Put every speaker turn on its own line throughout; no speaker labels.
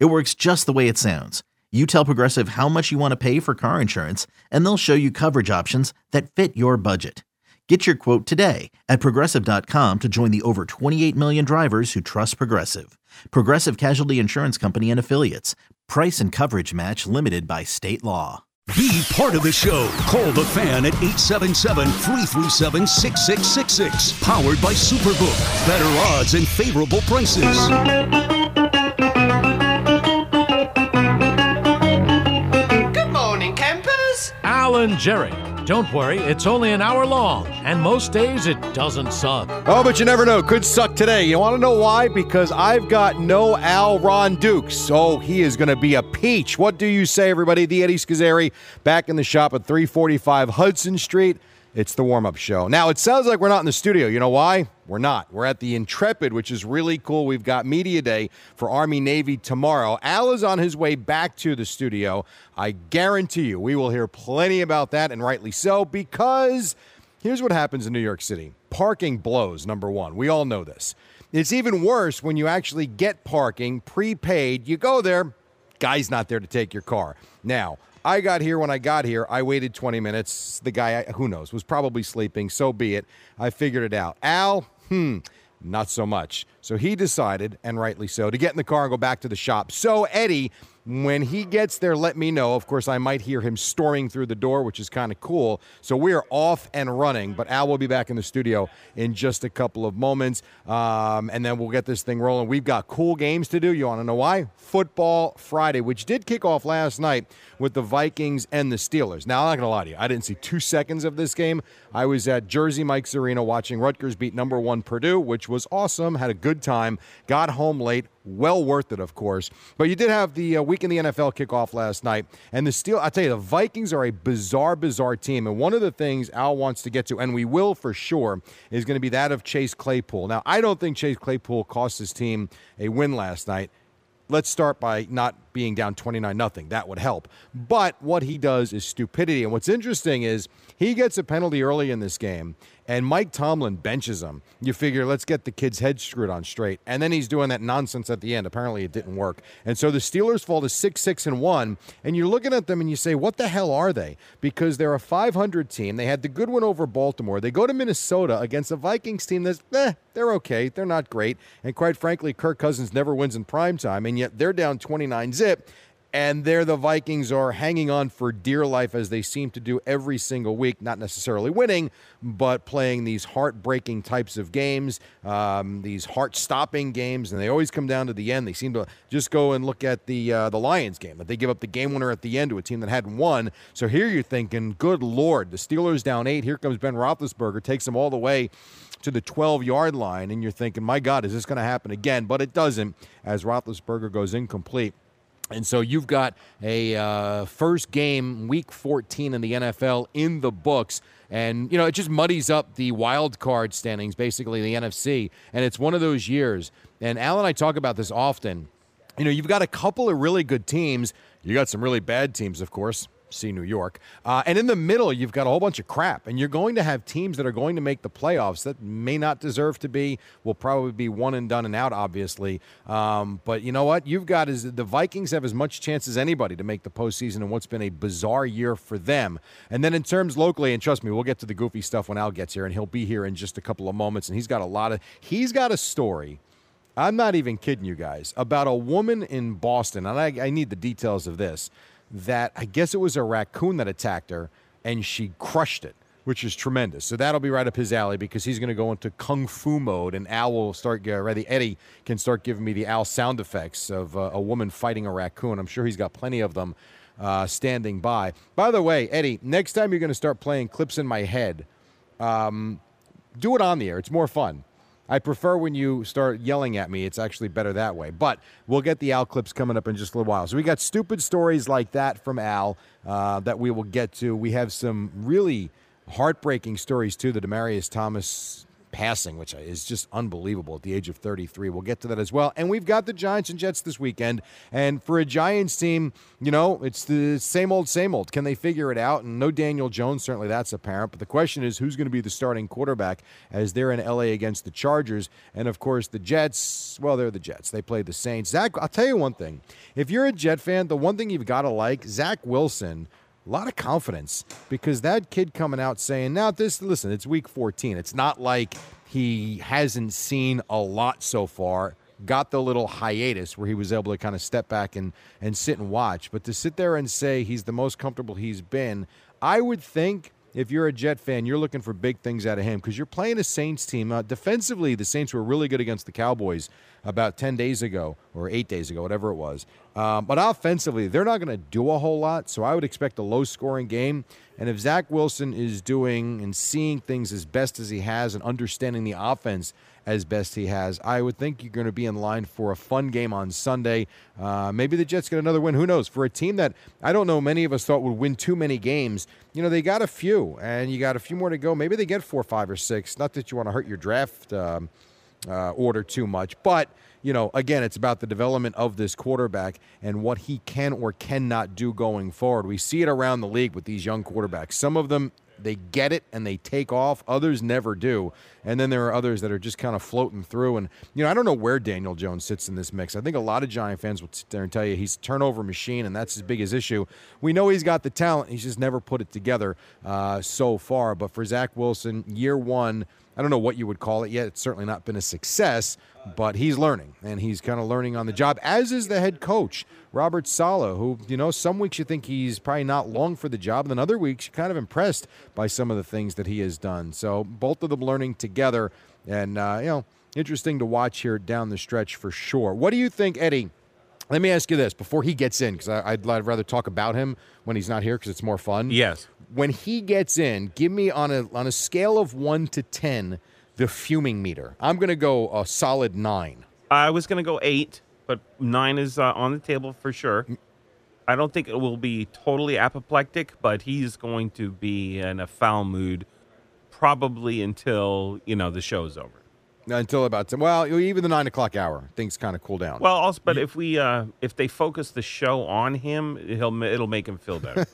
It works just the way it sounds. You tell Progressive how much you want to pay for car insurance, and they'll show you coverage options that fit your budget. Get your quote today at progressive.com to join the over 28 million drivers who trust Progressive. Progressive Casualty Insurance Company and Affiliates. Price and coverage match limited by state law.
Be part of the show. Call the fan at 877 337 6666. Powered by Superbook. Better odds and favorable prices.
Campers.
Alan Jerry. Don't worry, it's only an hour long, and most days it doesn't suck.
Oh, but you never know. Could suck today. You want to know why? Because I've got no Al Ron Dukes. Oh, he is going to be a peach. What do you say, everybody? The Eddie Scozzare back in the shop at 345 Hudson Street. It's the warm up show. Now, it sounds like we're not in the studio. You know why? We're not. We're at the Intrepid, which is really cool. We've got Media Day for Army Navy tomorrow. Al is on his way back to the studio. I guarantee you we will hear plenty about that, and rightly so, because here's what happens in New York City parking blows, number one. We all know this. It's even worse when you actually get parking prepaid. You go there, guy's not there to take your car. Now, I got here when I got here. I waited 20 minutes. The guy, who knows, was probably sleeping. So be it. I figured it out. Al, hmm, not so much. So he decided, and rightly so, to get in the car and go back to the shop. So Eddie, when he gets there, let me know. Of course, I might hear him storming through the door, which is kind of cool. So we are off and running, but Al will be back in the studio in just a couple of moments. Um, and then we'll get this thing rolling. We've got cool games to do. You want to know why? Football Friday, which did kick off last night with the Vikings and the Steelers. Now, I'm not going to lie to you. I didn't see two seconds of this game. I was at Jersey Mike's Arena watching Rutgers beat number one Purdue, which was awesome. Had a good time. Got home late. Well worth it, of course. But you did have the uh, week in the NFL kickoff last night. And the Steel, I tell you, the Vikings are a bizarre, bizarre team. And one of the things Al wants to get to, and we will for sure, is going to be that of Chase Claypool. Now, I don't think Chase Claypool cost his team a win last night let's start by not being down 29 nothing that would help but what he does is stupidity and what's interesting is he gets a penalty early in this game and Mike Tomlin benches him. You figure, let's get the kid's head screwed on straight. And then he's doing that nonsense at the end. Apparently, it didn't work. And so the Steelers fall to 6 6 and 1. And you're looking at them and you say, what the hell are they? Because they're a 500 team. They had the good one over Baltimore. They go to Minnesota against a Vikings team that's, eh, they're okay. They're not great. And quite frankly, Kirk Cousins never wins in prime time. And yet they're down 29 zip and there the Vikings are hanging on for dear life as they seem to do every single week, not necessarily winning, but playing these heartbreaking types of games, um, these heart-stopping games, and they always come down to the end. They seem to just go and look at the uh, the Lions game that they give up the game winner at the end to a team that hadn't won. So here you're thinking, good lord, the Steelers down eight. Here comes Ben Roethlisberger, takes them all the way to the 12 yard line, and you're thinking, my God, is this going to happen again? But it doesn't, as Roethlisberger goes incomplete. And so you've got a uh, first game, week 14 in the NFL in the books. And, you know, it just muddies up the wild card standings, basically, the NFC. And it's one of those years. And Al and I talk about this often. You know, you've got a couple of really good teams. You got some really bad teams, of course see New York. Uh, and in the middle, you've got a whole bunch of crap. And you're going to have teams that are going to make the playoffs that may not deserve to be, will probably be one and done and out, obviously. Um, but you know what? You've got is the Vikings have as much chance as anybody to make the postseason in what's been a bizarre year for them. And then in terms locally, and trust me, we'll get to the goofy stuff when Al gets here, and he'll be here in just a couple of moments. And he's got a lot of, he's got a story. I'm not even kidding you guys about a woman in Boston, and I, I need the details of this that I guess it was a raccoon that attacked her and she crushed it, which is tremendous. So that'll be right up his alley because he's going to go into kung fu mode and Al will start, uh, Eddie can start giving me the Al sound effects of uh, a woman fighting a raccoon. I'm sure he's got plenty of them uh, standing by. By the way, Eddie, next time you're going to start playing clips in my head, um, do it on the air. It's more fun. I prefer when you start yelling at me. It's actually better that way. But we'll get the Al clips coming up in just a little while. So we got stupid stories like that from Al uh, that we will get to. We have some really heartbreaking stories too. The Demaryius Thomas passing, which is just unbelievable at the age of 33. We'll get to that as well. And we've got the Giants and Jets this weekend. And for a Giants team, you know, it's the same old, same old. Can they figure it out? And no Daniel Jones, certainly that's apparent. But the question is who's going to be the starting quarterback as they're in LA against the Chargers? And of course, the Jets, well, they're the Jets. They play the Saints. Zach, I'll tell you one thing. If you're a Jet fan, the one thing you've got to like, Zach Wilson a lot of confidence because that kid coming out saying, now this, listen, it's week 14. It's not like he hasn't seen a lot so far. Got the little hiatus where he was able to kind of step back and, and sit and watch. But to sit there and say he's the most comfortable he's been, I would think if you're a Jet fan, you're looking for big things out of him because you're playing a Saints team. Uh, defensively, the Saints were really good against the Cowboys about 10 days ago or eight days ago, whatever it was. Um, but offensively, they're not going to do a whole lot. So I would expect a low scoring game. And if Zach Wilson is doing and seeing things as best as he has and understanding the offense as best he has, I would think you're going to be in line for a fun game on Sunday. Uh, maybe the Jets get another win. Who knows? For a team that I don't know many of us thought would win too many games, you know, they got a few, and you got a few more to go. Maybe they get four, five, or six. Not that you want to hurt your draft um, uh, order too much, but you know, again, it's about the development of this quarterback and what he can or cannot do going forward. We see it around the league with these young quarterbacks. Some of them they get it and they take off. Others never do. And then there are others that are just kind of floating through. And, you know, I don't know where Daniel Jones sits in this mix. I think a lot of Giant fans will sit there and tell you he's a turnover machine, and that's his biggest issue. We know he's got the talent. He's just never put it together uh, so far. But for Zach Wilson, year one, I don't know what you would call it yet. It's certainly not been a success, but he's learning, and he's kind of learning on the job, as is the head coach, Robert Saleh, who, you know, some weeks you think he's probably not long for the job, and then other weeks you're kind of impressed by some of the things that he has done. So both of them learning together, and, uh, you know, interesting to watch here down the stretch for sure. What do you think, Eddie? Let me ask you this before he gets in, because I'd, I'd rather talk about him when he's not here because it's more fun.
Yes.
When he gets in, give me on a on a scale of one to ten the fuming meter. I'm going to go a solid nine.
I was going to go eight, but nine is uh, on the table for sure. I don't think it will be totally apoplectic, but he's going to be in a foul mood probably until you know the show's over.
Until about 10. Well, even the nine o'clock hour, things kind of cool down.
Well, also, but if we uh, if they focus the show on him, he'll it'll make him feel better.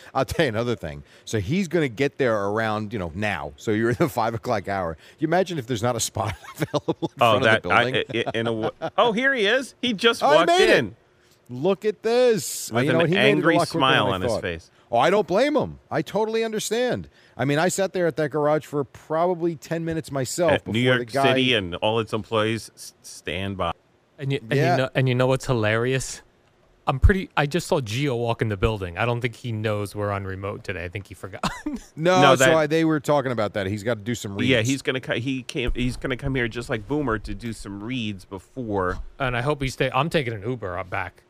I'll tell you another thing. So he's going to get there around you know now. So you're in the five o'clock hour. You imagine if there's not a spot available in
oh,
front
that
of the building.
I, in a, oh, here he is. He just
Oh,
walked
made it.
in.
Look at this.
With
you
an
know, what? he made it a
angry smile on his
thought.
face.
Oh, I don't blame him. I totally understand. I mean, I sat there at that garage for probably ten minutes myself
At
before
New York
the guy.
City and all its employees stand by.
And you, and
Yeah.
you know, and you know what's hilarious? I'm pretty. I just saw Gio walk in the building. I don't think he knows we're on remote today. I think he forgot.
no,
No,
so
that-
I, they were talking about that. He's got to do some reads.
Yeah, he's gonna co- he came he's gonna come here just like Boomer to do some reads before.
and I hope he stay. I'm taking an Uber up back.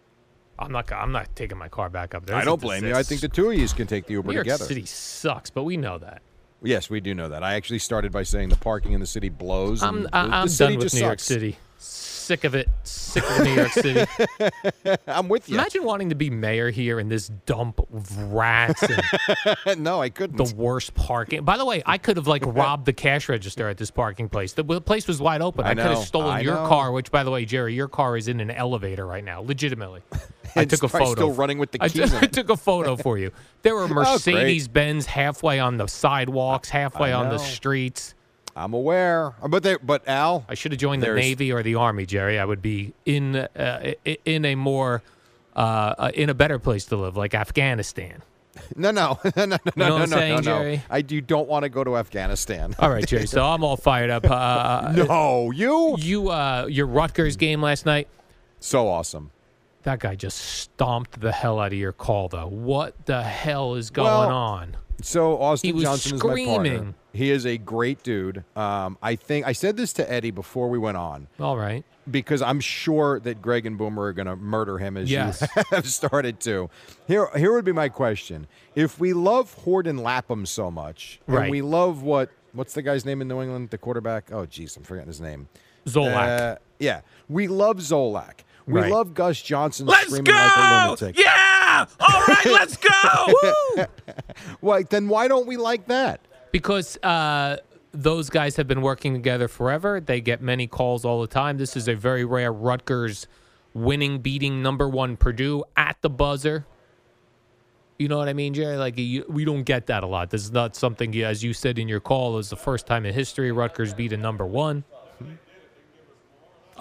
I'm not. I'm not taking my car back up there.
I don't blame you. I think the two of you can take the Uber
New York
together.
City sucks, but we know that.
Yes, we do know that. I actually started by saying the parking in the city blows.
I'm.
and
I, I'm
city
done with
just
New York. City. Sick of it. Sick of New York City.
I'm with you.
Imagine wanting to be mayor here in this dump of rats and
no, I couldn't.
the worst parking. By the way, I could have like robbed the cash register at this parking place. The, place was wide open.
I
I, could have stolen
I
your
know.
car, which, by the way, Jerry, your car is in an elevator right now, legitimately. I took a photo.
still running with the keys
I took a photo for you. There were
Oh.
Mercedes Benz halfway on the sidewalks, halfway on the streets.
I'm aware, but they, but Al,
I should have joined the Navy or the Army, Jerry. I would be in uh, in a more uh, uh, in a better place to live, like Afghanistan.
no, no, no, no, no, no,
I'm
no,
saying,
no, no.
Jerry?
I do don't want to go to Afghanistan.
All right, Jerry. So I'm all fired up. Uh,
no, you
You uh, your Rutgers game last night.
so awesome.
That guy just stomped the hell out of your call, though. What the hell is going
Well,
on?
So Austin Johnson is my partner. He is a great dude. Um, I think I said this to Eddie before we went on
All right.
because I'm sure that Greg and Boomer are going to murder him as
Yes.
you have started to. Here, here would be my question: If we love Horton Lapham so much, and
Right.
we love what what's the guy's name in New England? The quarterback. Oh, jeez, I'm forgetting his name.
Zolak.
Uh, yeah, we love Zolak. We
Right.
love Gus Johnson
Let's
screaming
go!
like a lunatic.
Yeah! All right, let's go! Woo!
Well, then why don't we like that?
because uh, those guys have been working together forever. They get many calls all the time. This is a very rare Rutgers winning, beating number one Purdue at the buzzer. You know what I mean, Jerry? Like you, we don't get that a lot. This is not something, you- as you said in your call, is the first time in history Rutgers beat a number one.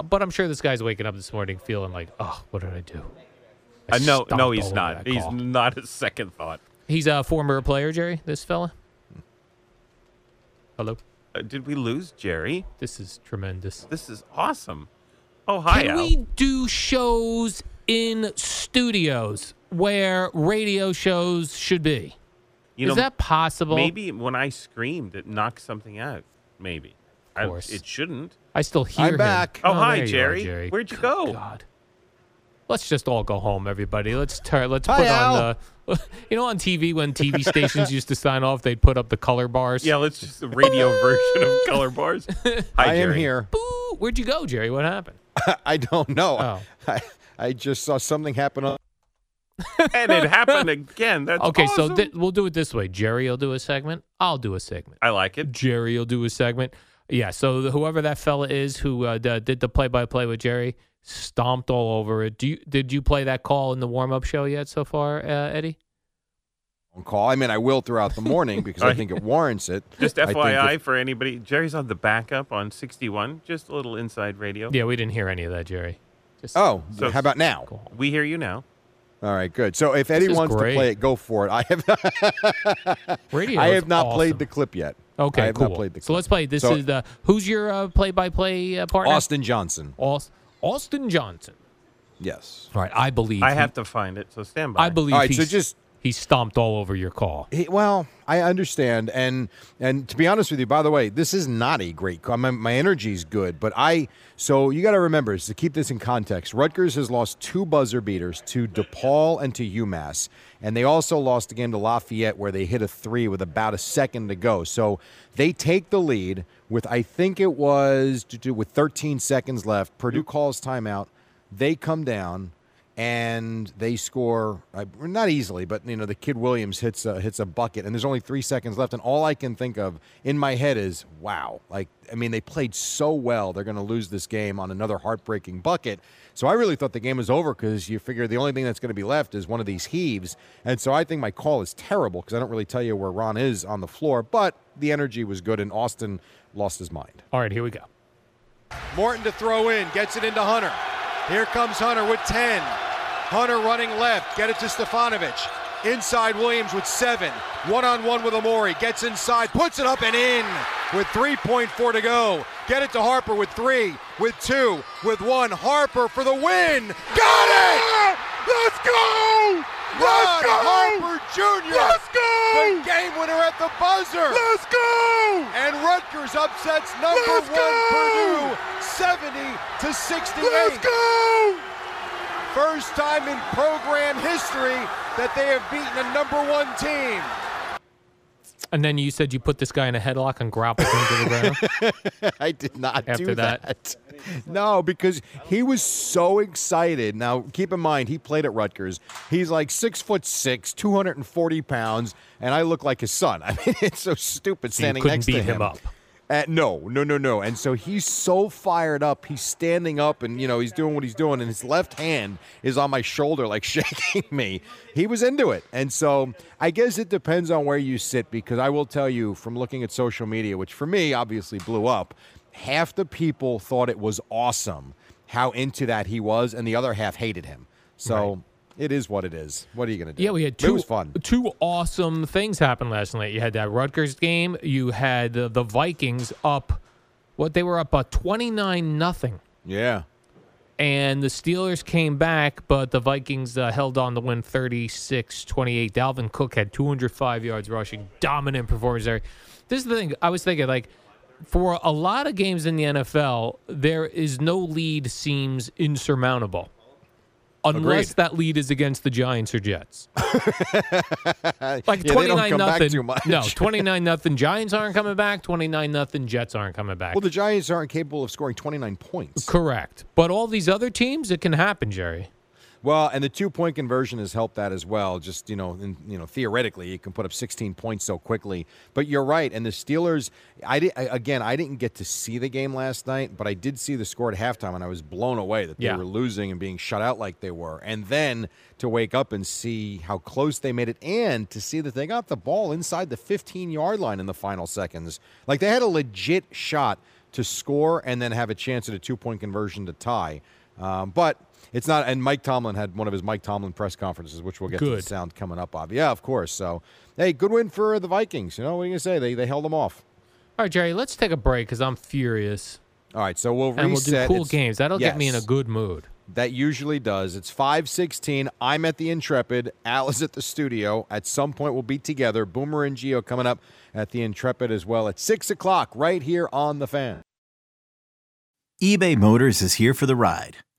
But I'm sure this guy's waking up this morning feeling like, oh, what did I do? I
Uh, no, no, he's not. He's not a second thought.
He's a former player, Jerry. This fella. Hello.
Uh, did we lose Jerry?
This is tremendous.
This is awesome. Oh, hi,
Can
Al.
we do shows in studios where radio shows should be?
You
is
know,
that possible?
Maybe when I screamed, it knocked something out. Maybe. I-
course.
it shouldn't.
I still hear
I'm
him.
back.
Oh, hi,
there you are,
Jerry.
Jerry.
Where'd you
Good
go?
God. Let's just all go home, everybody. Let's turn. Let's
Hi,
put
Al.
on the. You know, on TV when TV stations used to sign off, they'd put up the color bars.
Yeah, let's just the radio version of color bars. Hi,
I am here.
Boo! Where'd you go, Jerry? What happened?
I don't know.
Oh.
I, I just saw something happen on.
and it happened again. That's
okay, so
awesome.
thi- we'll do it this way. Jerry will do a segment. I'll do a segment.
I like it.
Jerry will do a segment. Yeah, so the, whoever that fella is who uh, d- did the play-by-play with Jerry stomped all over it. Do you, did you play that call in the warm-up show yet so far, uh, Eddie?
on call. I mean, I will throughout the morning because I think it warrants it.
Just FYI for anybody, Jerry's on the backup on 61. Just a little inside radio.
Yeah, we didn't hear any of that, Jerry. Just
oh,
So-
how about now?
go home.
We hear you now.
All right, good. So if Eddie wants
great.
to play it, go for it. I have
Radio
I have not played the clip yet.
Okay,
I have
cool.
not played the
so let's play. This
So-
is the who's your uh, play-by-play uh, partner?
Austin Johnson.
Aus- Austin Johnson.
Yes.
All right, I believe.
I
he-
have to find it, so stand by.
I believe.
All right, so just-
he stomped all over your call.
He, well, I understand, and and to be honest with you, by the way, this is not a great call. My, my energy's good, but I so you got to remember is to keep this in context. Rutgers has lost two buzzer beaters to DePaul and to UMass, and they also lost a game to Lafayette where they hit a three with about a second to go. So they take the lead with I think it was with 13 seconds left. Purdue calls timeout. They come down and they score uh, not easily, but you know the kid Williams hits a, hits a bucket, and there's only three seconds left, and all I can think of in my head is, wow, like I mean they played so well, they're going to lose this game on another heartbreaking bucket. So I really thought the game was over because you figure the only thing that's going to be left is one of these heaves, and so I think my call is terrible because I don't really tell you where Ron is on the floor, but the energy was good, and Austin lost his mind.
All right, here we go.
Morton to throw in, gets it into Hunter. Here comes Hunter with 10. Hunter running left, get it to Stefanovic. Inside Williams with seven. One on one with Amori. Gets inside, puts it up and in with 3.4 to go. Get it to Harper with three, with two, with one. Harper for the win. Got it! Let's go! Ron Harper Jr. Let's go! The game winner at the buzzer. Let's go! And Rutgers upsets number one Purdue 70 to 68. Let's go! First time in program history that they have beaten a number one team.
And then you said you put this guy in a headlock and grappled him to the ground.
I did not
After
do
that?
that. No, because he was so excited. Now, keep in mind, he played at Rutgers. He's like six foot six, 240 pounds, and I look like his son. I mean, it's so stupid standing next to
him
him.
up.
Uh, no, no, no, no. And so he's so fired up. He's standing up and, you know, he's doing what he's doing. And his left hand is on my shoulder, like shaking me. He was into it. And so I guess it depends on where you sit because I will tell you from looking at social media, which for me obviously blew up, half the people thought it was awesome how into that he was, and the other half hated him. So it is what it is. What are you going to do?
Yeah, we had two.
It was fun.
Two awesome things happen last night. You had that Rutgers game. You had uh, the Vikings up. What they were up uh, twenty nine nothing,
Yeah.
and the Steelers came back, but the Vikings uh, held on to win 36-28. Dalvin Cook had two hundred five yards rushing, dominant performance there. This is the thing I was thinking, like. For a lot of games in the NFL, there is no lead seems insurmountable. Unless
Agreed.
that lead is against the Giants or Jets. like
Yeah,
twenty nine nothing. No, twenty nine nothing. Giants aren't coming back. Twenty nine nothing. Jets aren't coming back.
Well, the Giants aren't capable of scoring 29 points.
Correct. But all these other teams, it can happen, Jerry.
Well, and the two point conversion has helped that as well. Just you know, in, you know, theoretically, you can put up 16 points so quickly. But you're right, and the Steelers. I did again. I didn't get to see the game last night, but I did see the score at halftime, and I was blown away that they
Yeah.
were losing and being shut out like they were. And then to wake up and see how close they made it, and to see that they got the ball inside the 15 yard line in the final seconds, like they had a legit shot to score and then have a chance at a two point conversion to tie. Um, but it's not. And Mike Tomlin had one of his Mike Tomlin press conferences, which we'll get to the sound coming up. Of. Yeah, of course. So, hey, good win for the Vikings. You know what are you gonna say? They they held them off.
All right, Jerry, let's take a break because I'm furious.
All right, so we'll
And
reset.
we'll do cool
It's-
games. That'll get me in a good mood.
That usually does. It's 516. I'm at the Intrepid. Al is at the studio. At some point, we'll be together. Boomer and Gio coming up at the Intrepid as well at 6 o'clock right here on The Fan.
eBay Motors is here for the ride.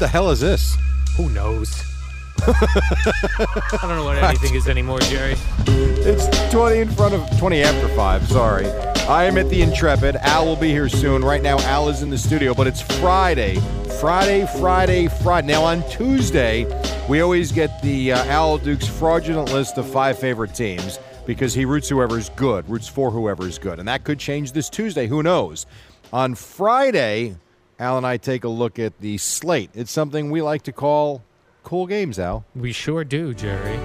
The hell is this?
Who knows? I don't know what anything is anymore, Jerry.
It's 20 in front of 20 after 5, sorry. I am at the Intrepid. Al will be here soon. Right now, Al is in the studio, but it's Friday. Friday, Friday, Friday. Now, on Tuesday, we always get the uh, Al Duke's fraudulent list of five favorite teams because he roots whoever's good, roots for whoever's good. And that could change this Tuesday. Who knows? On Friday, Al and I take a look at the slate. It's something we like to call cool games, Al.
We sure do, Jerry.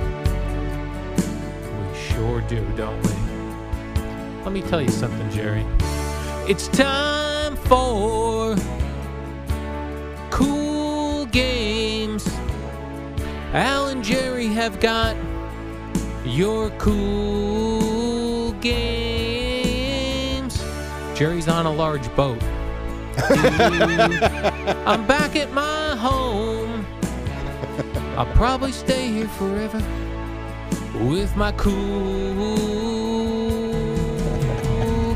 We sure do, don't we? Let me tell you something, Jerry. It's time for cool games. Al and Jerry have got your cool games. Jerry's on a large boat. I'm back at my home. I'll probably stay here forever with my cool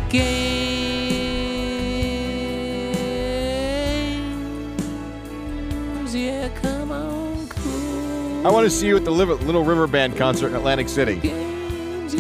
games. Yeah, come on, cool
I want to see you at the Little River Band concert in Atlantic City.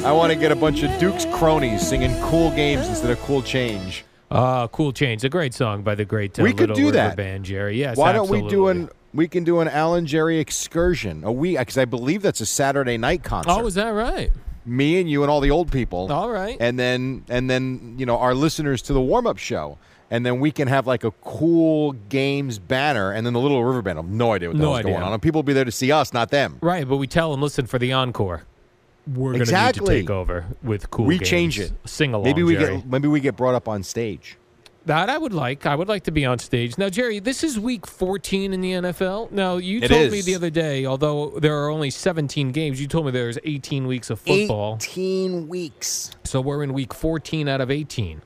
I want to get a bunch of Duke's cronies singing cool games instead of cool change.
Ah, cool change. A great song by the great uh,
We could
Little
do
River
that.
Band, Jerry. Yes,
Why don't we do
absolutely.
an we can do an Alan Jerry excursion a week because I believe that's a Saturday night concert.
Oh, is that right?
Me and you and all the old people.
All right.
And then and then you know our listeners to the warm up show. And then we can have like a cool games banner, and then the Little River Band. I have no idea what the
No
hell's going on. And people will be there to see us, not them.
Right, but we tell them, listen, for the encore, we're going to
Exactly.
need to take over with cool games.
we
games.
change it.
Sing along,
Maybe we
Jerry.
get maybe we get brought up on stage.
That I would like. I would like to be on stage. Now, Jerry, this is week 14 in the NFL. Now, you
It
told me the other day, although there are only 17 games, you told me there's 18 weeks of football.
Eighteen weeks.
So we're in week 14 out of 18.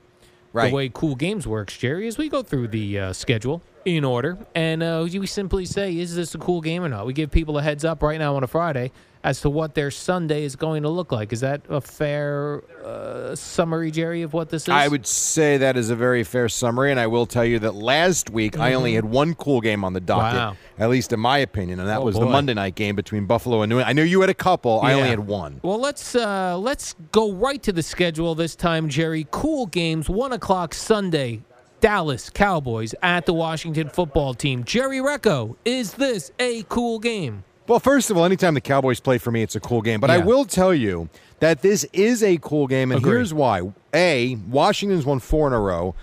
Right.
The way Cool Games works, Jerry, is we go through the uh, schedule in order, and uh, we simply say, is this a cool game or not? We give people a heads up right now on a Friday as to what their Sunday is going to look like. Is that a fair uh, summary, Jerry, of what this is?
I would say that is a very fair summary, and I will tell you that last week I only had one cool game on the docket,
Mm-hmm. Wow.
at least in my opinion, and that
Oh,
was the. Monday night game between Buffalo and New England. I know you had a couple. I only had one.
Well, let's uh, let's go right to the schedule this time, Jerry. Cool games, one o'clock Sunday, Dallas Cowboys at the Washington football team. Jerry Recco, is this a cool game?
Well, first of all, anytime the Cowboys play for me, it's a cool game. But I will tell you that this is a cool game, and
Agree.
here's why: A, Washington's won four in a row.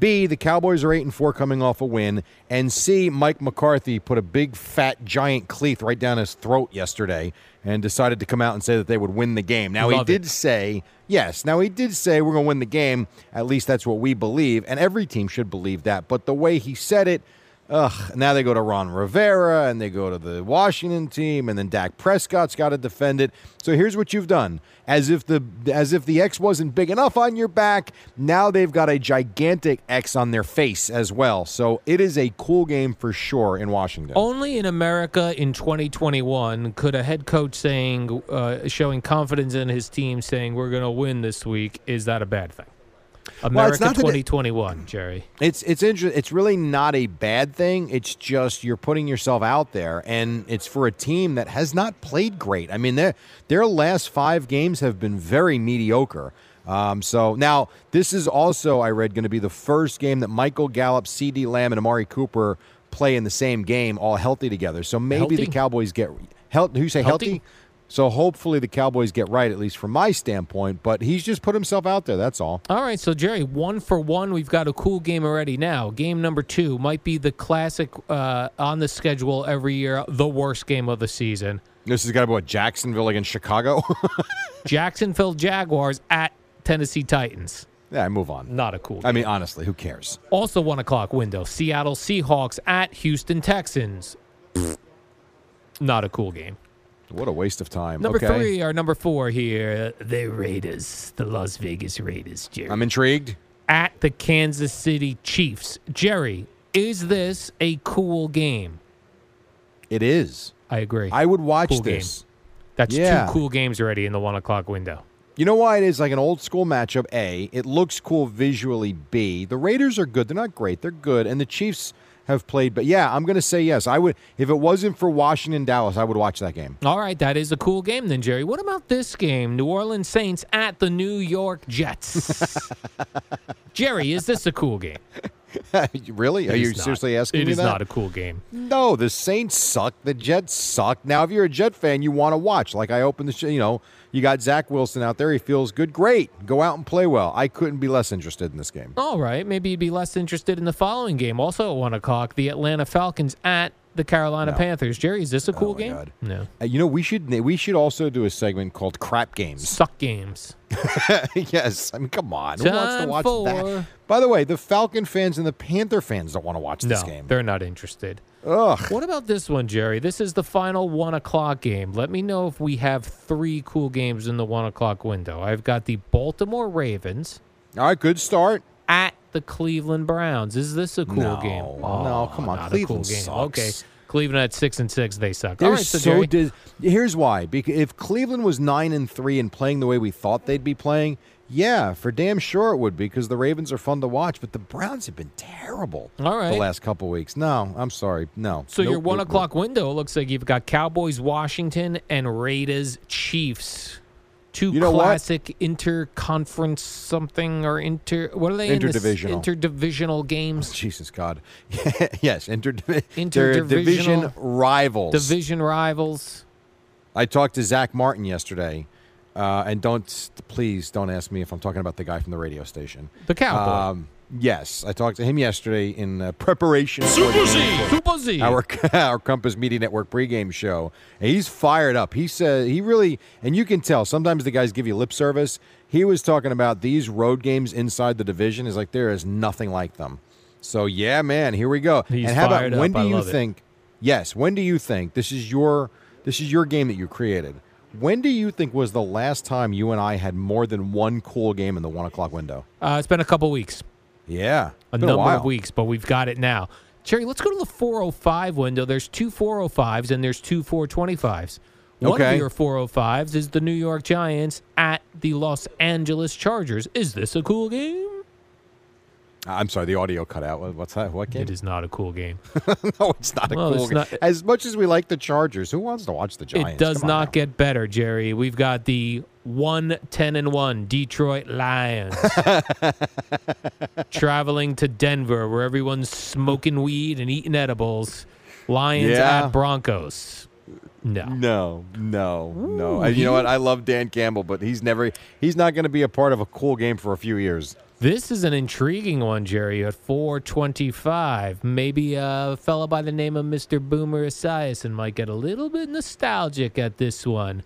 B, the Cowboys are eight and four coming off a win, and C, Mike McCarthy put a big fat giant cleat right down his throat yesterday and decided to come out and say that they would win the game. Now he
Love it.
did say yes. Now he did say we're going to win the game. At least that's what we believe, and every team should believe that. But the way he said it. Ugh, now they go to Ron Rivera and they go to the Washington team and then Dak Prescott's got to defend it. So here's what you've done. As if the as if the X wasn't big enough on your back, now they've got a gigantic X on their face as well. So it is a cool game for sure in Washington.
Only in America in 2021 could a head coach saying, uh, showing confidence in his team, saying we're going to win this week, is that a bad thing? America
not that it-
2021, Jerry.
It's it's inter- it's really not a bad thing. It's just you're putting yourself out there, and it's for a team that has not played great. I mean, their their last five games have been very mediocre. Um, so now this is also I read going to be the first game that Michael Gallup, CeeDee Lamb, and Amari Cooper play in the same game, all healthy together. So maybe the Cowboys get healthy. Who you say
Healthy?
healthy? So hopefully the Cowboys get right, at least from my standpoint. But he's just put himself out there. That's all.
All right, so Jerry, one for one, we've got a cool game already now. Game number two might be the classic uh, on the schedule every year, the worst game of the season.
This is got to be what Jacksonville against Chicago.
Jacksonville Jaguars at Tennessee Titans.
yeah, move on.
Not a cool game.
I mean, honestly, who cares?
Also, one o'clock window. Seattle Seahawks at Houston Texans. Not a cool game.
What a waste of time.
Number
okay.
three or number four here, the Raiders, the Las Vegas Raiders, Jerry.
I'm intrigued.
at the Kansas City Chiefs. Jerry, is this a cool game?
It is.
I agree.
I would watch
Cool game.
this.
That's
yeah.
two cool games already in the one o'clock window.
You know why it is like an old school matchup? A. It looks cool visually. B. The Raiders are good. They're not great. They're good. And the Chiefs have played. But yeah, I'm going to say yes. I would. If it wasn't for Washington Dallas, I would watch that game.
All right, that is a cool game then, Jerry. What about this game? New Orleans Saints at the New York Jets. Jerry, is this a cool game?
really? Are
It
you
is not.
seriously asking
It
me
is
that?
not a cool game.
No, the Saints suck. The Jets suck. Now, if you're a Jet fan, you want to watch. Like I opened the show, you know, you got Zach Wilson out there. He feels good. Great. Go out and play well. I couldn't be less interested in this game.
All right, maybe you'd be less interested in the following game. Also at one o'clock, the Atlanta Falcons at the Carolina Panthers. Jerry, is this a cool
my
game?
God.
No.
Uh, you know, we should we should also do a segment called Crap Games.
Suck games.
yes, I mean, come on, who wants to watch
for-
that? By the way, the Falcon fans and the Panther fans don't want to watch this
no,
game.
they're not interested.
Ugh.
What about this one, Jerry? This is the final one o'clock game. Let me know if we have three cool games in the one o'clock window. I've got the Baltimore Ravens
All right, good start.
At the Cleveland Browns. Is this a cool
No,
game?
no, come oh,
on,
Cleveland
cool game.
sucks.
Okay, Cleveland at six and six, they suck.
They're
All right, so,
so dis- Here's why: because if Cleveland was nine and three and playing the way we thought they'd be playing, yeah, for damn sure it would be. Because the Ravens are fun to watch, but the Browns have been terrible.
All right.
the last couple weeks. No, I'm sorry, no.
so your one
nope, nope.
o'clock window looks like you've got Cowboys, Washington, and Raiders, Chiefs. Two
You know what?
classic interconference something or inter. What are they? in this-
Interdivisional.
interdivisional games.
Jesus God, yes, interdivision
Interdivisional-
division rivals.
Division rivals.
I talked to Zach Martin yesterday, uh, and don't please don't ask me if I'm talking about the guy from the radio station.
The Cowboy.
Um, yes, I talked to him yesterday in uh, preparation. game for
Super Z.
Our our Compass Media Network pregame show. And he's fired up. He said he really, and you can tell. Sometimes the guys give you lip service. He was talking about these road games inside the division. Is like there is nothing like them. So yeah, man, here we go.
He's
and how
fired
about when
up.
do you
love it.
think? Yes, when do you think this is your this is your game that you created? When do you think was the last time you and I had more than one cool game in the one o'clock window?
Uh, it's been a couple weeks,
Yeah,
a number
while.
of weeks, but we've got it now. Jerry, let's go to the 405 window. There's two 405s and there's two 425s. One
Okay.
of your 405s is the New York Giants at the Los Angeles Chargers. Is this a cool game?
I'm sorry, the audio cut out. What's that? What game?
It is not a cool game.
no, it's not a
Well,
cool game.
not-
As much as we like the Chargers, who wants to watch the Giants?
It does not
now.
get better, Jerry. We've got the one ten and one Detroit Lions traveling to Denver, where everyone's smoking weed and eating edibles. Lions
Yeah.
at Broncos. No.
No, no, no.
Ooh,
And you know what? I love Dan Campbell, but he's never he's not going to be a part of a cool game for a few years.
This is an intriguing one, Jerry, at 425. Maybe a fella by the name of Mr. Boomer Esiason might get a little bit nostalgic at this one.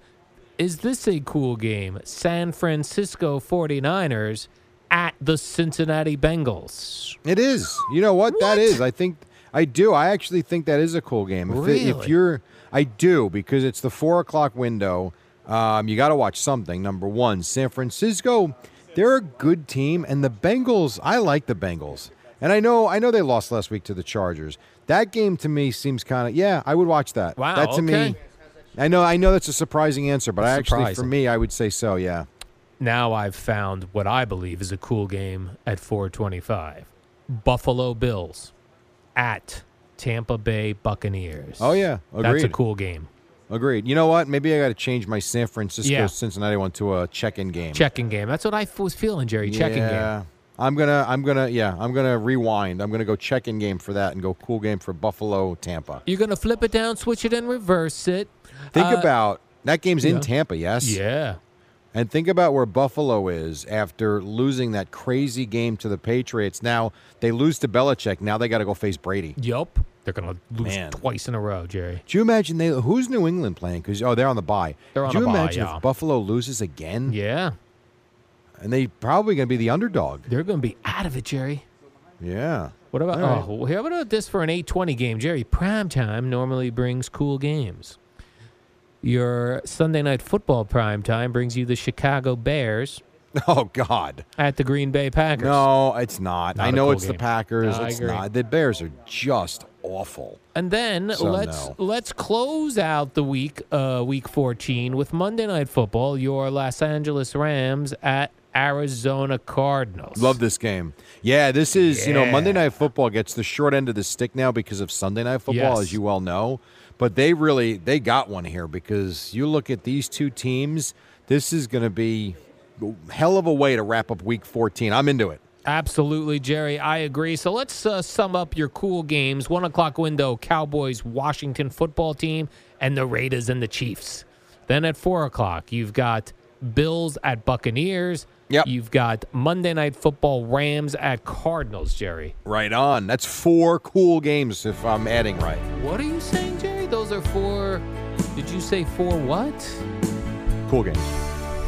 Is this a cool game? San Francisco 49ers at the Cincinnati Bengals.
It is. You know what? That is. I think I do. I actually think that is a cool game. If, it- if you're, I do because it's the four o'clock window. Um, you got to watch something. Number one, San Francisco. They're a good team, and the Bengals. I like the Bengals, and I know I know they lost last week to the Chargers. That game to me seems kind of yeah. I would watch that.
Wow,
That to
okay.
me. I know. I know that's a surprising answer, but I actually, for me, I would say so. Yeah.
Now I've found what I believe is a cool game at 425. Buffalo Bills at Tampa Bay Buccaneers.
Oh yeah. Agreed.
That's a cool game.
Agreed. You know what? Maybe I got to change my San Francisco
Yeah.
Cincinnati one to a check-in game.
Checking game. That's what I was feeling, Jerry. Checking
yeah.
game.
I'm gonna, I'm gonna, yeah, I'm gonna rewind. I'm gonna go check-in game for that and go cool game for Buffalo, Tampa.
You're gonna flip it down, switch it, and reverse it.
Think
Uh,
about that game's
yeah.
in Tampa, yes.
Yeah.
And think about where Buffalo is after losing that crazy game to the Patriots. Now they lose to Belichick. Now they got to go face Brady.
Yup. They're gonna lose
Man.
twice in a row, Jerry.
Do you imagine they? Who's New England playing? Because oh, they're on the bye.
They're on
Do you imagine
yeah.
if Buffalo loses again?
Yeah.
And they probably gonna be the underdog.
They're gonna be out of it, Jerry.
Yeah.
What about
right.
oh, how about this for an 820 game, Jerry? Prime time normally brings cool games. Your Sunday night football prime time brings you the Chicago Bears
Oh God.
at the Green Bay Packers.
No, it's not.
Not
I know
cool
it's the. Packers.
No,
it's not. The Bears are just awful.
And then
So,
let's
no.
let's close out the week, uh, week 14, with Monday Night Football. Your Los Angeles Rams at Arizona Cardinals.
Love this game. Yeah, this is, you know, Monday Night Football gets the short end of the stick now because of Sunday Night Football,
Yes.
as you well know. But they really they got one here because you look at these two teams, this is going to be a hell of a way to wrap up week 14. I'm into it.
Absolutely, Jerry. I agree. So let's uh, sum up your cool games. One o'clock window: Cowboys, Washington football team, and the Raiders and the Chiefs. Then at four o'clock, you've got Bills at Buccaneers.
Yep.
You've got Monday Night Football, Rams at Cardinals. Jerry,
Right on. That's four cool games if I'm adding right.
what are you saying? Those are four. Did you say four what?
Cool games.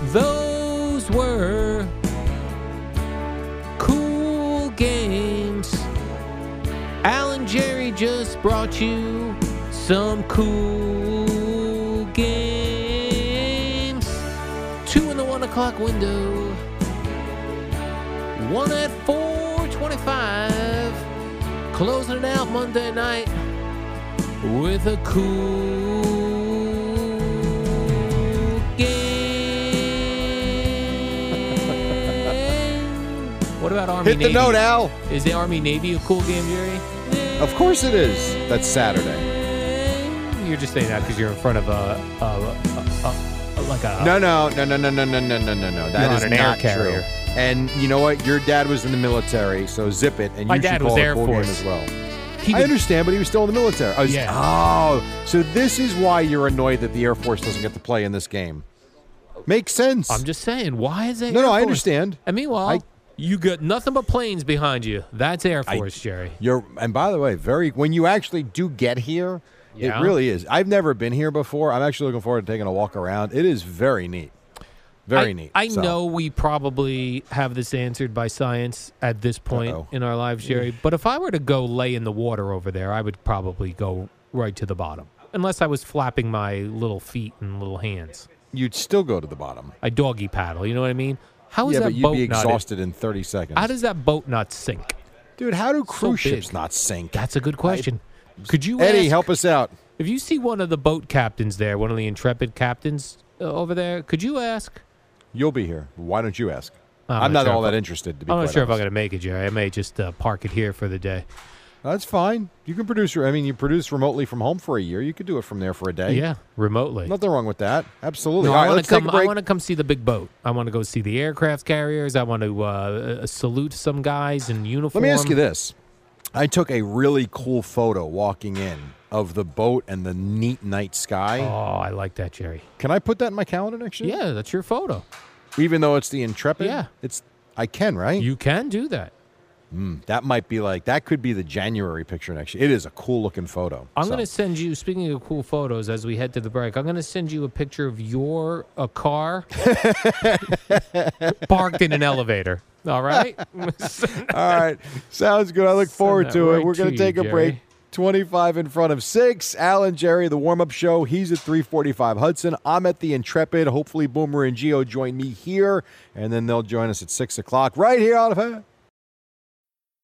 Those were cool games. Alan Jerry just brought you some cool games. Two in the one o'clock window. One at 425. Closing it out Monday night with a cool game. what about Army Navy?
Hit the
Navy?
note, Al.
Is the Army Navy a cool game, Jerry?
Of course it is. That's Saturday.
You're just saying that because you're in front of a, a, a, a, a like a
No, no, no, no, no, no, no, no, no, no, no. That
You're
is
an air
not
carrier.
true. And you know what? Your dad was in the military, so zip it. And
My
you should
dad
call
was
it a
Air
cool game
Force.
as well.
He
I
would-
understand, but he was still in the military. I was-
Yeah.
Oh, so this is why you're annoyed that the Air Force doesn't get to play in this game. Makes sense.
I'm just saying, why is that?
no,
Air
no, I
Force?
understand.
And meanwhile,
I-
you got nothing but planes behind you. That's Air Force, Jerry.
You're, and by the way, very when you actually do get here,
Yeah.
it really is. I've never been here before. I'm actually looking forward to taking a walk around. It is very neat. Very
I,
neat.
I
So,
know we probably have this answered by science at this point
Uh-oh.
in our lives, Jerry. But if I were to go lay in the water over there, I would probably go right to the bottom, unless I was flapping my little feet and little hands.
you'd still go to the bottom.
I doggy paddle. You know what I mean? How is
yeah,
that
but you'd
boat
be exhausted in 30 seconds.
How does that boat not sink?
Dude, how do cruise
big.
ships not sink?
That's a good question. Could you
Eddie,
ask-
help us out.
If you see one of the boat captains there, one of the intrepid captains uh, over there, could you ask?
You'll be here. Why don't you ask?
I'm
I'm,
not
not
sure
all that
I-
interested, to be here.
I'm not sure if I'm going to make it, Jerry. I may just uh, park it here for the day.
That's fine. You can produce. I mean, you produce remotely from home for a year. You could do it from there for a day.
Yeah, remotely.
Nothing wrong with that. Absolutely.
No, I want to come. I want to come see the big boat. I want to go see the aircraft carriers. I want to uh, uh, salute some guys in uniform.
Let me ask you this. I took a really cool photo walking in of the boat and the neat night sky.
Oh, I like that, Jerry.
Can I put that in my calendar next year?
Yeah, that's your photo.
Even though it's the Intrepid?
Yeah.
It's I can, right?
You can do that.
Hmm, that might be like that could be the January picture next year. It is a cool looking photo.
I'm
So-
going to send you. Speaking of cool photos, as we head to the break, I'm going to send you a picture of your a car parked in an elevator. All right.
All right. Sounds good. I look forward
that
to it. We're going
to
to
you,
take a break.
Jerry.
25 in front of 6. Alan Jerry, the warm up show. He's at 345 Hudson. I'm at the Intrepid. Hopefully, Boomer and Gio join me here, and then they'll join us at 6 o'clock right here on.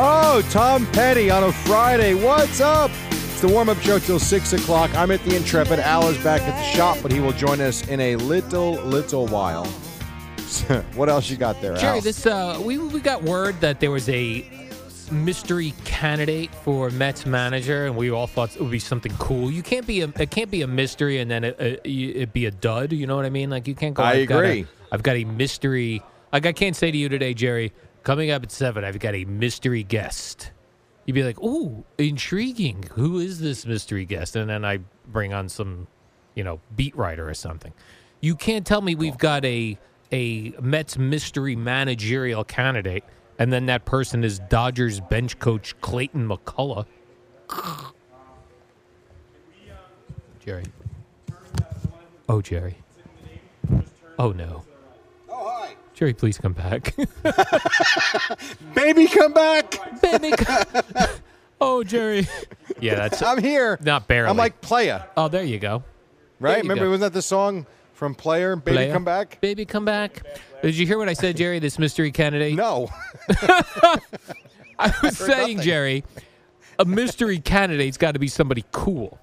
Oh, Tom Petty on a Friday. What's up? It's the warm up show till 6 o'clock. I'm at the Intrepid. Al is back at the shop, but he will join us in a little, little while. what else you got there,
Jerry,
Al?
this uh, we we got word that there was a mystery candidate for Mets manager, and we all thought it would be something cool. You can't be a it can't be a mystery and then it, it, it be a dud. You know what I mean? Like you can't go.
I
"I've got a-
agree.
I've got a mystery. Like I can't say to you today, Jerry. Coming up at seven, I've got a mystery guest. You'd be like, "Ooh, intriguing. Who is this mystery guest?" And then I bring on some, you know, beat writer or something. You can't tell me we've got a a Mets mystery managerial candidate, and then that person is Dodgers bench coach Clayton McCullough. Jerry. Oh, Jerry. Oh no. Jerry, please come back.
Baby, come back.
Baby. oh, Jerry. Yeah, that's
I'm here.
not barely.
I'm like Player,
oh, there you go.
right?
you
Remember,
go.
wasn't that the song from Player? Baby,
Player.
come back?
Baby, come back. Did you hear what I said, Jerry? This mystery candidate.
No.
I was saying,
nothing.
Jerry, a mystery candidate's got to be somebody cool.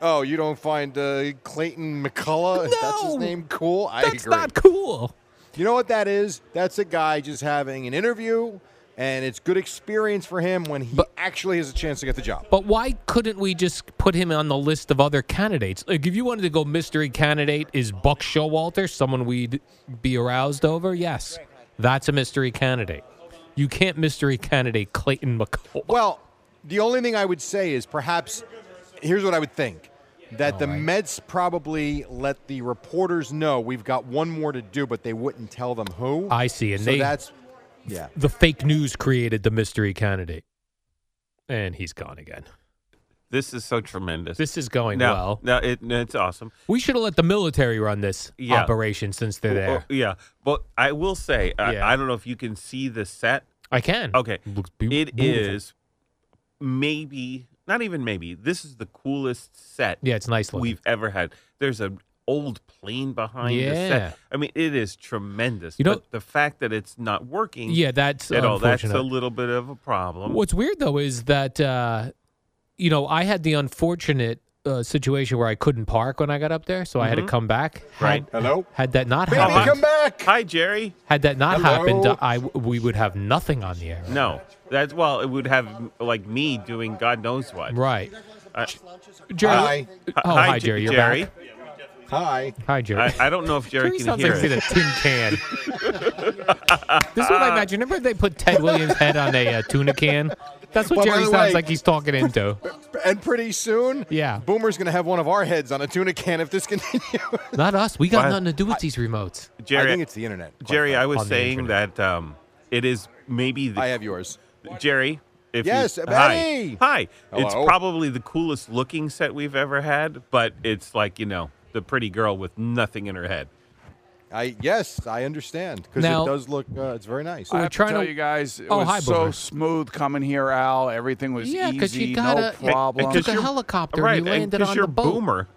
Oh, you don't find uh, Clayton McCullough? That's his
No.
name. Cool. I
That's
agree.
not cool.
You know what that is? That's a guy just having an interview, and it's good experience for him when he
But-
actually has a chance to get the job.
But why couldn't we just put him on the list of other candidates? Like, if you wanted to go mystery candidate, is Buck Showalter someone we'd be aroused over? Yes, that's a mystery candidate. You can't mystery candidate Clayton McCullough.
Well, the only thing I would say is perhaps here's what I would think that the
right.
Mets probably let the reporters know we've got one more to do, but they wouldn't tell them who.
I see, and
so
they
that's yeah.
the fake news created the mystery candidate, and he's gone again.
This is so tremendous.
This is going
no,
well.
no, it, it's awesome.
We should have let the military run this
Yeah.
operation since they're there.
Oh, yeah, but I will say, I,
Yeah.
I don't know if you can see the set.
I can.
Okay,
Looks beau-
it
beautiful.
is maybe not even maybe. This is the coolest set
Yeah, it's nice looking.
we've ever had. There's an old plane behind the
Yeah.
set. I mean, it is tremendous.
You know-
but the fact that it's not working,
yeah, that's
at all, that's a little bit of a problem.
What's weird though is that uh, you know I had the unfortunate uh, situation where I couldn't park when I got up there, so I had to come back. Had,
Mm-hmm. Right.
Hello?
Had that not
Baby,
happened,
come back.
Hi, Jerry.
had that not
Hello?
happened, I we would have nothing on the air.
No, that's well. It would have like me doing God knows what.
Right.
I-
Jerry.
Hi.
Oh, hi,
J-
Jerry. You're
Jerry.
back.
Hi.
Hi, Jerry.
I, I don't know if Jerry,
Jerry
can
sounds
hear
like he's in
us.
a tin can. this is what I imagine. Remember they put Ted Williams' head on a uh, tuna can? That's what
Well,
Jerry sounds
way-
like he's talking into.
And pretty soon,
Yeah.
Boomer's going to have one of our heads on a tuna can if this continues.
Not us. We got
Why-
nothing to do with these remotes.
Jerry,
I think it's the internet. quite
Jerry, I was saying
internet.
that um, it is maybe the
I have yours.
Jerry. If
Yes,
you,
Betty!
hi, hi. It's probably the coolest looking set we've ever had, but it's like you know the pretty girl with nothing in her head.
I yes, I understand because
Now-
it does look. Uh, it's very nice.
I have to
trying
tell
to-
you guys, it
Oh,
was
hi,
so
Boomer.
smooth coming here, Al. Everything was
Yeah, 'cause you
easy,
got
no
a-
problem.
took a helicopter and
right,
you landed
and 'cause
on
you're
the boat.
Boomer.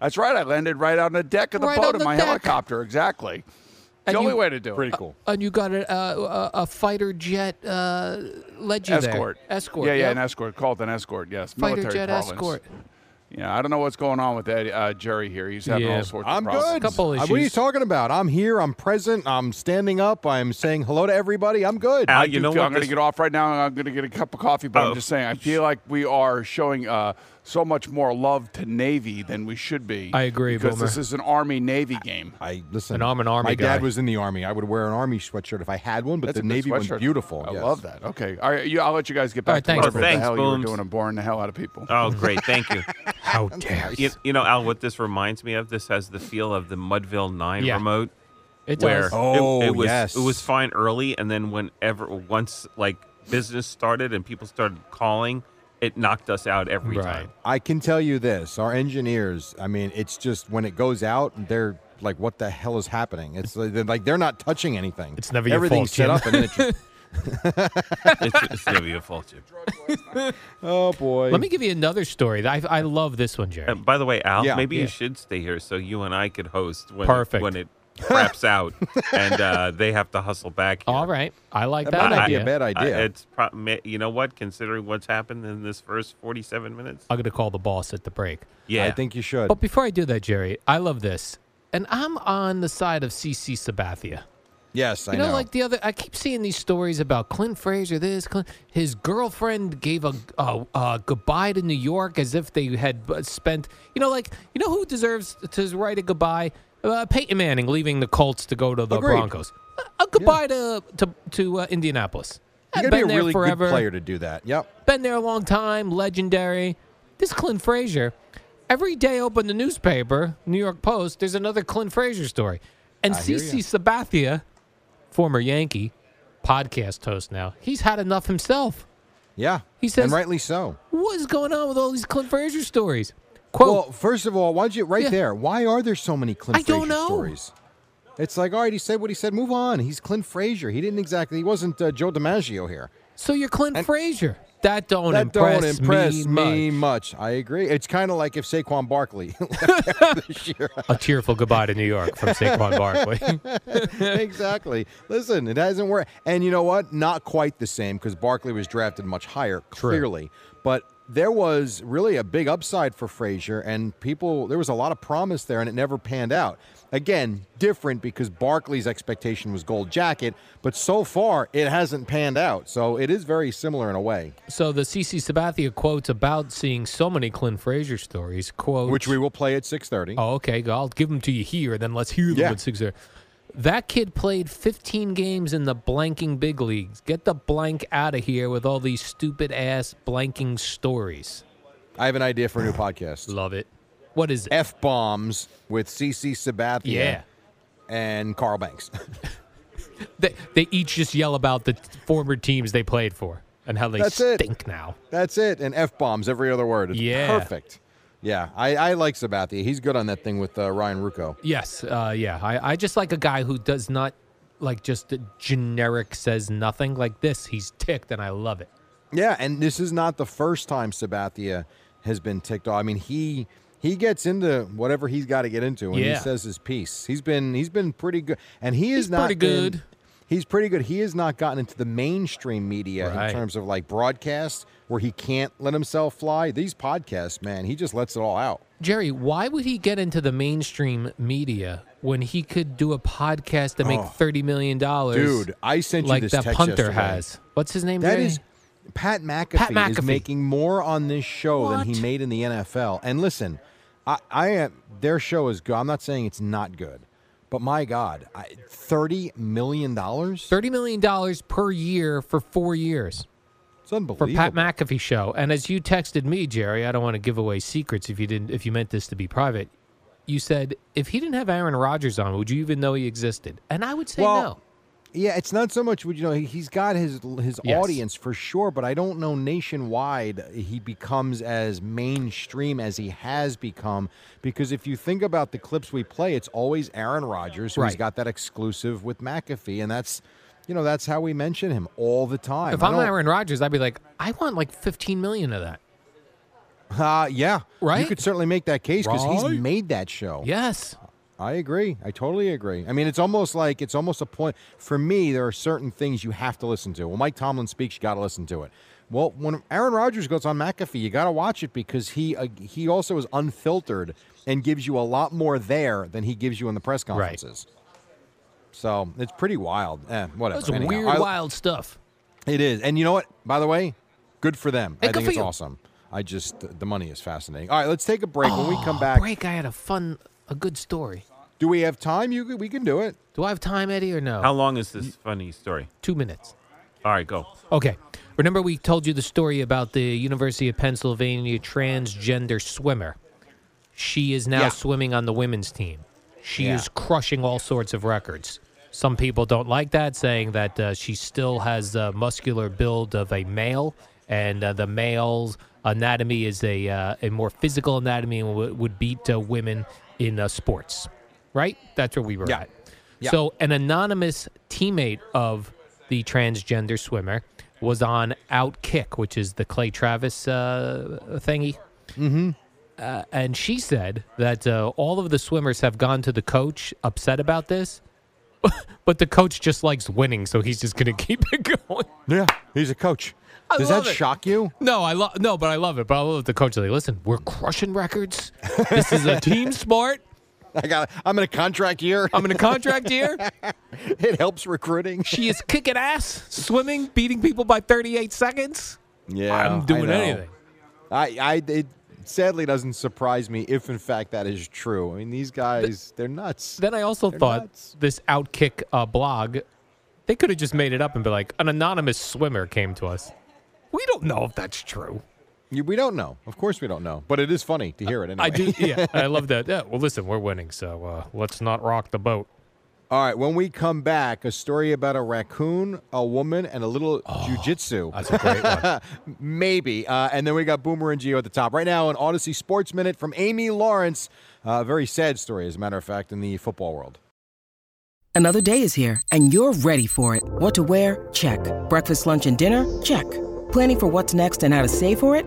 That's right. I landed right on the deck of the
Right
boat
on
in
the
my
deck.
helicopter. Exactly.
And
the only
you-
way to do it.
Pretty
it.
cool.
And you got a, a, a fighter jet uh, led you
Escort.
there. Escort.
Yeah, yeah,
yep.
an escort. Called an escort. Yes,
Fighter
military
jet
parlance.
escort.
Yeah, I don't know what's going on with Eddie, uh, Jerry here. He's having
Yeah.
all sorts of
I'm
problems.
good.
Couple
Uh, What are you talking about? I'm here. I'm present. I'm standing up. I'm saying hello to everybody. I'm good.
Al,
I
you
do
know
feel-
what?
I'm going to
this-
get off right now, I'm going to get a cup of coffee. But
Oh.
I'm just saying, I feel like we are showing uh, so much more love to Navy than we should be.
I agree,
because
Boomer.
this is an Army Navy game.
I listen.
And I'm an Army
My
guy.
dad was in the army. I would wear an army sweatshirt if I had one, but
That's
the
a good
navy one's
sweatshirt.
beautiful.
I
yes.
love that. Okay, all right, you, I'll let you guys get back
All right,
to
thanks,
whatever the
Boomer.
hell
Thanks,
you were
Booms.
doing and boring the hell out of people.
Oh, great. Thank you.
How dare you?
you? You know, Al, what this reminds me of, this has the feel of the Mudville 9
Yeah.
remote.
It
where
does.
Oh,
it, it oh, was
yes.
it was fine early, and then whenever once like business started and people started calling, it knocked us out every
Right.
time.
I can tell you this: our engineers. I mean, it's just when it goes out, they're like, "What the hell is happening?" It's like they're, like, they're not touching anything.
It's never your
everything's
fault,
set
Jim.
up, and then it just,
it's, it's gonna be a fault. Jim.
oh boy.
Let me give you another story. I, I love this one, Jerry.
Uh, by the way, Al,
Yeah.
maybe
Yeah.
you should stay here so you and I could host when
Perfect.
it, when it craps out and uh, they have to hustle back. Here.
All right. I like
That
that
might
idea.
be a bad
I-
idea.
it's pro- you know what? Considering what's happened in this first forty-seven minutes,
I'm going to call the boss at the break.
yeah,
I think you should.
But before I do that, Jerry, I love this. And I'm on the side of CC Sabathia.
yes, I
You know, like the other, I keep seeing these stories about Clint Frazier. This, Clint, his girlfriend gave a, a, a goodbye to New York as if they had uh, spent. You know, like you know who deserves to write a goodbye? Uh, Peyton Manning leaving the Colts to go to the
Agreed.
Broncos. A, a goodbye to to to uh, Indianapolis.
you
Been
got to be a
there
really
forever.
good player to do that. Yep.
Been there a long time, legendary. This Clint Frazier, every day open the newspaper, New York Post, there's another Clint Frazier story. And CC. Sabathia, former Yankee, podcast host now, he's had enough himself.
Yeah.
He says-
and rightly so.
What is going on with all these Clint Frazier stories? Quote,
Well, first of all, why'd you right
Yeah.
there? Why are there so many Clint
I don't know.
stories? It's like, all right, he said what he said. Move on. He's Clint Frazier. He didn't exactly. He wasn't uh, Joe DiMaggio here.
so you're Clint
and-
Frazier. That don't
that
impress,
don't impress
me,
me,
much.
much. I agree. It's kind of like if Saquon Barkley left this year.
A tearful goodbye to New York from Saquon Barkley.
exactly. Listen, it hasn't worked. And you know what? Not quite the same because Barkley was drafted much higher,
True.
clearly. But there was really a big upside for Frazier, and people, there was a lot of promise there, and it never panned out. Again, different because Barkley's expectation was gold jacket, but so far it hasn't panned out. So it is very similar in a way,
so the CC Sabathia quotes about seeing so many Clint Frazier stories, quote,
which we will play at 6.30.
Oh, okay. I'll give them to you here, then let's hear them
Yeah.
at six. That kid played 15 games in the blanking big leagues. Get the blank out of here with all these stupid ass blanking stories.
I have an idea for a new podcast.
Love it. What is it?
F bombs with CC Sabathia
yeah.
and Carl Banks.
They, they each just yell about the former teams they played for and how they
That's it.
stink now.
That's it. And F bombs every other word. It's
Yeah.
perfect. Yeah, I, I like Sabathia. He's good on that thing with uh, Ryan Ruocco.
Yes. Uh, yeah. I, I just like a guy who does not like just generic says nothing like this. He's ticked and I love it.
Yeah, and this is not the first time Sabathia has been ticked off. I mean, he he gets into whatever he's got to get into, and
Yeah.
he says his piece. He's been he's been pretty good, and he is
He's
not
pretty
been-
good.
He's pretty good. He has not gotten into the mainstream media
Right.
in terms of like broadcast where he can't let himself fly. These podcasts, man, he just lets it all out.
Jerry, why would he get into the mainstream media when he could do a podcast that make
Oh.
thirty million dollars?
Dude, I sent you
like
this
that
text
punter
yesterday.
has. What's his name?
That
Jerry?
is Pat McAfee,
Pat
is making more on this show than he made in the NFL. And listen, I, I am their show is good. I'm not saying it's not good, but my God, I, thirty million dollars.
thirty million dollars per year for four years
It's unbelievable. for.
Pat McAfee show. And as you texted me, Jerry, I don't want to give away secrets if you didn't if you meant this to be private. You said if he didn't have Aaron Rodgers on, would you even know he existed? And I would say
Well,
no.
Yeah, it's not so much. You know, he- he's got his his
Yes.
audience for sure, but I don't know nationwide he becomes as mainstream as he has become. Because if you think about the clips we play, it's always Aaron Rodgers who's
Right.
got that exclusive with McAfee, and that's you know that's how we mention him all the time.
If I'm Aaron Rodgers, I'd be like, I want like 15 million of that.
Uh, yeah,
right.
You could certainly make that case because
Right?
he's made that show.
Yes.
I agree. I totally agree. I mean, it's almost like it's almost a point for me. There are certain things you have to listen to. When Mike Tomlin speaks, you got to listen to it. Well, when Aaron Rodgers goes on McAfee, you got to watch it because he uh, he also is unfiltered and gives you a lot more there than he gives you in the press conferences. So it's pretty wild. Eh, whatever.
That's
Anyhow,
weird,
I-
wild stuff.
It is, and you know what? By the way, good for them.
Hey,
I think it's
you.
awesome. I just the money is fascinating. All right, let's take a break. when we come
Oh,
back,
break. I had a fun, a good story.
Do we have time? You we can do it.
Do I have time, Eddie, or no?
How long is this funny story?
Two minutes.
All right, go.
Okay. Remember, we told you the story about the University of Pennsylvania transgender swimmer. She is now
Yeah.
swimming on the women's team. She
Yeah.
is crushing all sorts of records. Some people don't like that, saying that uh, she still has the muscular build of a male, and uh, the male's anatomy is a uh, a more physical anatomy and w- would beat uh, women in uh, sports. Right? That's where we were
Yeah.
at.
Yeah.
So, an anonymous teammate of the transgender swimmer was on Outkick, which is the Clay Travis uh, thingy. Mm-hmm. Uh, and she said that uh, all of the swimmers have gone to the coach upset about this, but the coach just likes winning, so he's just going to keep it going.
Yeah, he's a coach.
I
Does that
it.
shock you?
No, I love no, but I love it. But I love the coach. Like, listen, we're crushing records. This is a team sport.
I got. I'm in a contract year.
I'm in a contract here.
it helps recruiting.
She is kicking ass, swimming, beating people by 38 seconds.
Yeah,
I'm doing
I
anything.
I, I, it sadly doesn't surprise me if, in fact, that is true. I mean, these guys, they're nuts.
Then I also
They're
thought
nuts.
this Outkick uh, blog, they could have just made it up and be like, an anonymous swimmer came to us. We don't know if that's true.
You- we don't know. Of course, we don't know. But it is funny to hear it anyway.
I do. Yeah, I love that. Yeah. Well, listen, we're winning, so uh, let's not rock the boat.
All right, when we come back, a story about a raccoon, a woman, and a little jujitsu.
Oh, That's a great one.
Maybe. Uh, and then we got Boomer and Gio at the top. Right now, an Audacy Sports Minute from Amy Lawrence. A very sad story, as a matter of fact, in the football world.
Another day is here, and you're ready for it. What to wear? Check. Breakfast, lunch, and dinner? Check. Planning for what's next and how to save for it?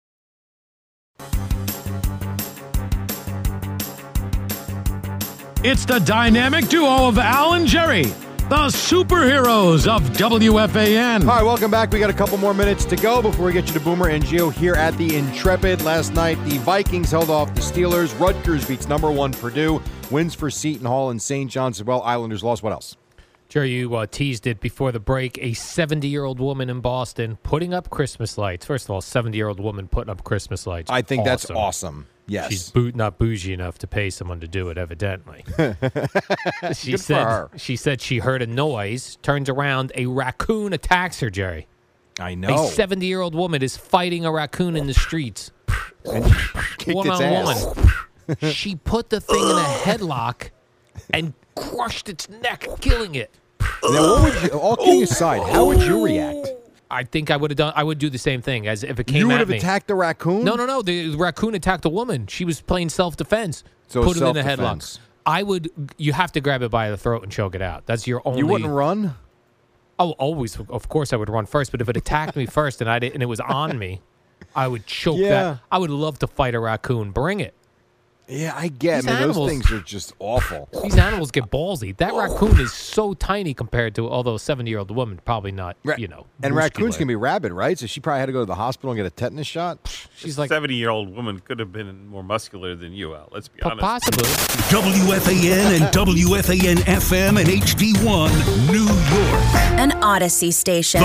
It's the dynamic duo of Al and Jerry, the superheroes of WFAN.
All right, welcome back. We got a couple more minutes to go before we get you to Boomer and Gio here at the Intrepid. Last night, the Vikings held off the Steelers. Rutgers beats number one Purdue. Wins for Seton Hall and St. John's as well. Islanders lost. What else?
Jerry, you uh, teased it before the break. A 70 year old woman in Boston putting up Christmas lights. First of all, 70 year old woman putting up Christmas lights.
I think that's awesome. Yes.
She's boot, not bougie enough to pay someone to do it, evidently. she
Good
said she said she heard a noise, turns around, a raccoon attacks her, Jerry.
I know.
A 70 year old woman is fighting a raccoon in the streets. One on
ass.
one. she put the thing in a headlock and crushed its neck, killing it.
Now, what would you, all kidding aside, how would you react? Oh.
I think I would have done. I would do the same thing as if it came
You would have
me.
attacked the raccoon?
No, no, no. The raccoon attacked a woman. She was playing self defense.
So
put it in a headlock. I would. You have to grab it by the throat and choke it out. That's your only.
You wouldn't run?
Oh, always. Of course, I would run first. But if it attacked me first and I did, and it was on me, I would choke
Yeah.
that. I would love to fight a raccoon. Bring it.
Yeah, I get.
These
I mean, those things are just awful.
These animals get ballsy. That raccoon is so tiny compared to, although a seventy-year-old woman probably not. You know,
And
muscular.
raccoons can be rabid, right? So she probably had to go to the hospital and get a tetanus shot.
She's like
seventy-year-old woman could have been more muscular than you, Al. Let's be honest.
possibly.
WFAN and WFAN FM and HD1, New York.
An Audacy station.